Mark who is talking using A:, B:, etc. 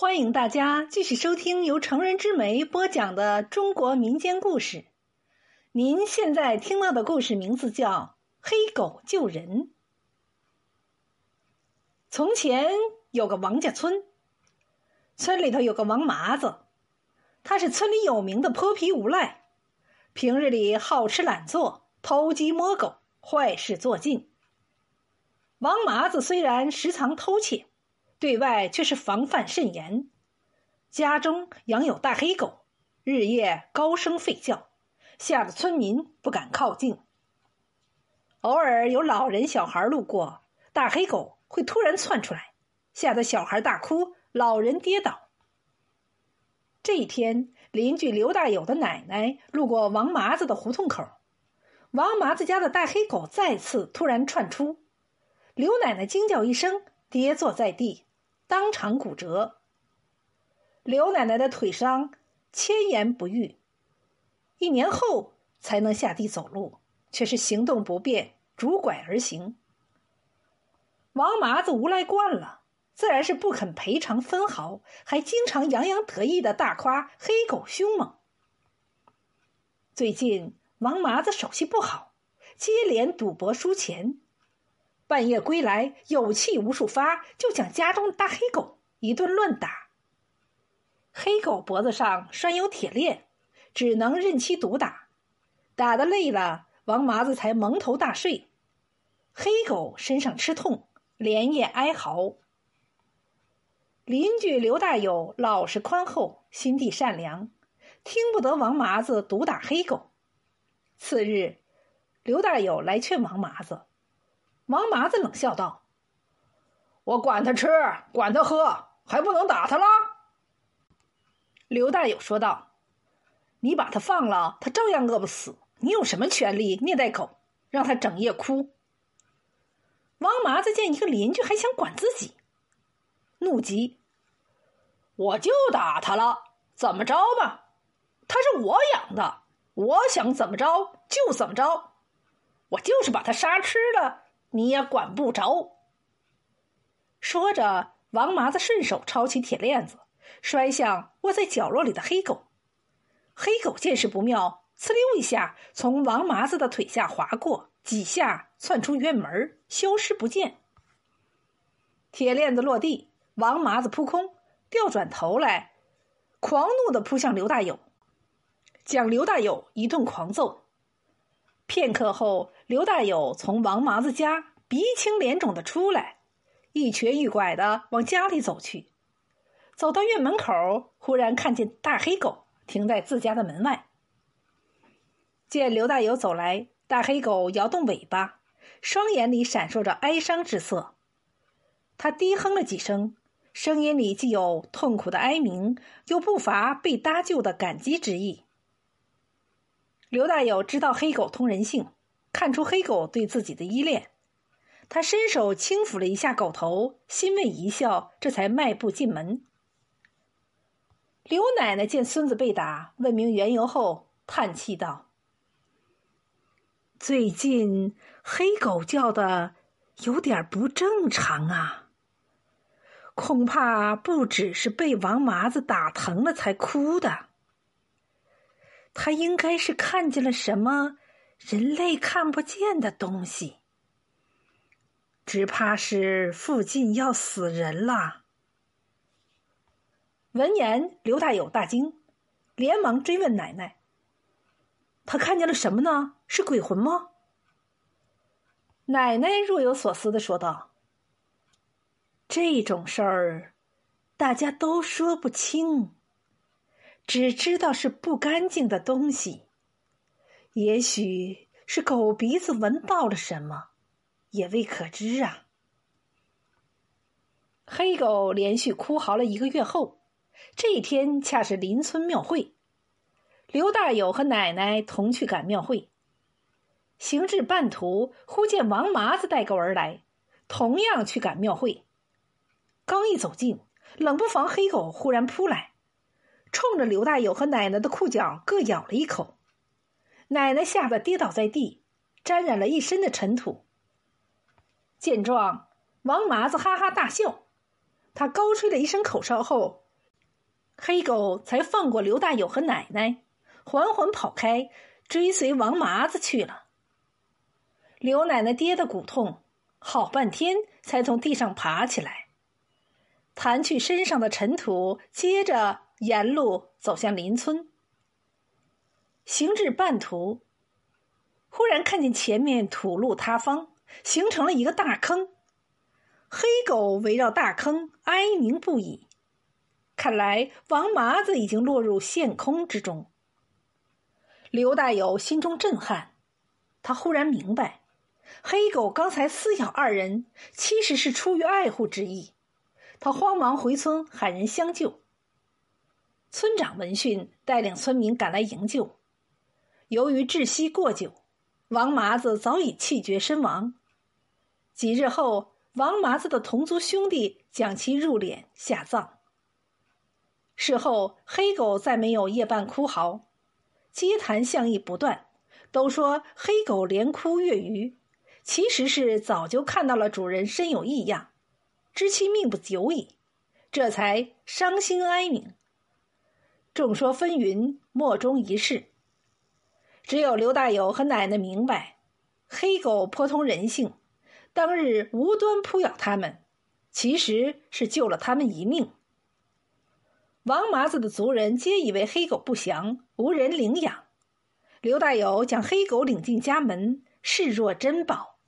A: 欢迎大家继续收听由成人之美播讲的中国民间故事。您现在听到的故事名字叫《黑狗救人》。从前有个王家村，村里头有个王麻子，他是村里有名的泼皮无赖，平日里好吃懒做，偷鸡摸狗，坏事做尽。王麻子虽然时常偷窃。对外却是防范甚严，家中养有大黑狗，日夜高声吠叫，吓得村民不敢靠近。偶尔有老人小孩路过，大黑狗会突然窜出来，吓得小孩大哭，老人跌倒。这一天，邻居刘大友的奶奶路过王麻子的胡同口，王麻子家的大黑狗再次突然窜出，刘奶奶惊叫一声，跌坐在地。当场骨折。刘奶奶的腿伤千言不愈，一年后才能下地走路，却是行动不便，拄拐而行。王麻子无赖惯了，自然是不肯赔偿分毫，还经常洋洋得意的大夸黑狗凶猛。最近王麻子手气不好，接连赌博输钱。半夜归来，有气无处发，就将家中的大黑狗一顿乱打。黑狗脖子上拴有铁链，只能任其毒打。打得累了，王麻子才蒙头大睡。黑狗身上吃痛，连夜哀嚎。邻居刘大友老实宽厚，心地善良，听不得王麻子毒打黑狗。次日，刘大友来劝王麻子。王麻子冷笑道：“我管他吃，管他喝，还不能打他了。”刘大友说道：“你把他放了，他照样饿不死。你有什么权利虐待狗，让他整夜哭？”王麻子见一个邻居还想管自己，怒极：“我就打他了，怎么着吧？他是我养的，我想怎么着就怎么着，我就是把他杀吃了。”你也管不着。说着，王麻子顺手抄起铁链子，摔向窝在角落里的黑狗。黑狗见势不妙，呲溜一下从王麻子的腿下划过，几下窜出院门，消失不见。铁链子落地，王麻子扑空，调转头来，狂怒的扑向刘大友，将刘大友一顿狂揍。片刻后，刘大友从王麻子家鼻青脸肿的出来，一瘸一拐的往家里走去。走到院门口，忽然看见大黑狗停在自家的门外。见刘大友走来，大黑狗摇动尾巴，双眼里闪烁着哀伤之色。他低哼了几声，声音里既有痛苦的哀鸣，又不乏被搭救的感激之意。刘大友知道黑狗通人性，看出黑狗对自己的依恋，他伸手轻抚了一下狗头，欣慰一笑，这才迈步进门。刘奶奶见孙子被打，问明缘由后，叹气道：“最近黑狗叫的有点不正常啊，恐怕不只是被王麻子打疼了才哭的。”他应该是看见了什么人类看不见的东西，只怕是附近要死人了。闻言，刘大友大惊，连忙追问奶奶：“他看见了什么呢？是鬼魂吗？”奶奶若有所思的说道：“这种事儿，大家都说不清。”只知道是不干净的东西，也许是狗鼻子闻到了什么，也未可知啊。黑狗连续哭嚎了一个月后，这一天恰是邻村庙会，刘大友和奶奶同去赶庙会。行至半途，忽见王麻子带狗而来，同样去赶庙会。刚一走近，冷不防黑狗忽然扑来。冲着刘大友和奶奶的裤脚各咬了一口，奶奶吓得跌倒在地，沾染了一身的尘土。见状，王麻子哈哈大笑，他高吹了一声口哨后，黑狗才放过刘大友和奶奶，缓缓跑开，追随王麻子去了。刘奶奶跌得骨痛，好半天才从地上爬起来，弹去身上的尘土，接着沿路走向邻村。行至半途，忽然看见前面土路塌方，形成了一个大坑。黑狗围绕大坑哀鸣不已。看来王麻子已经落入陷空之中。刘大友心中震撼，他忽然明白，黑狗刚才撕咬二人，其实是出于爱护之意。他慌忙回村喊人相救。村长闻讯，带领村民赶来营救。由于窒息过久，王麻子早已气绝身亡。几日后，王麻子的同族兄弟将其入殓下葬。事后，黑狗再没有夜半哭嚎，街谈巷议不断，都说黑狗连哭月余，其实是早就看到了主人身有异样，知其命不久矣，这才伤心哀鸣。众说纷纭，莫衷一是。只有刘大友和奶奶明白，黑狗颇通人性，当日无端扑咬他们，其实是救了他们一命。王麻子的族人皆以为黑狗不祥，无人领养。刘大友将黑狗领进家门，视若珍宝。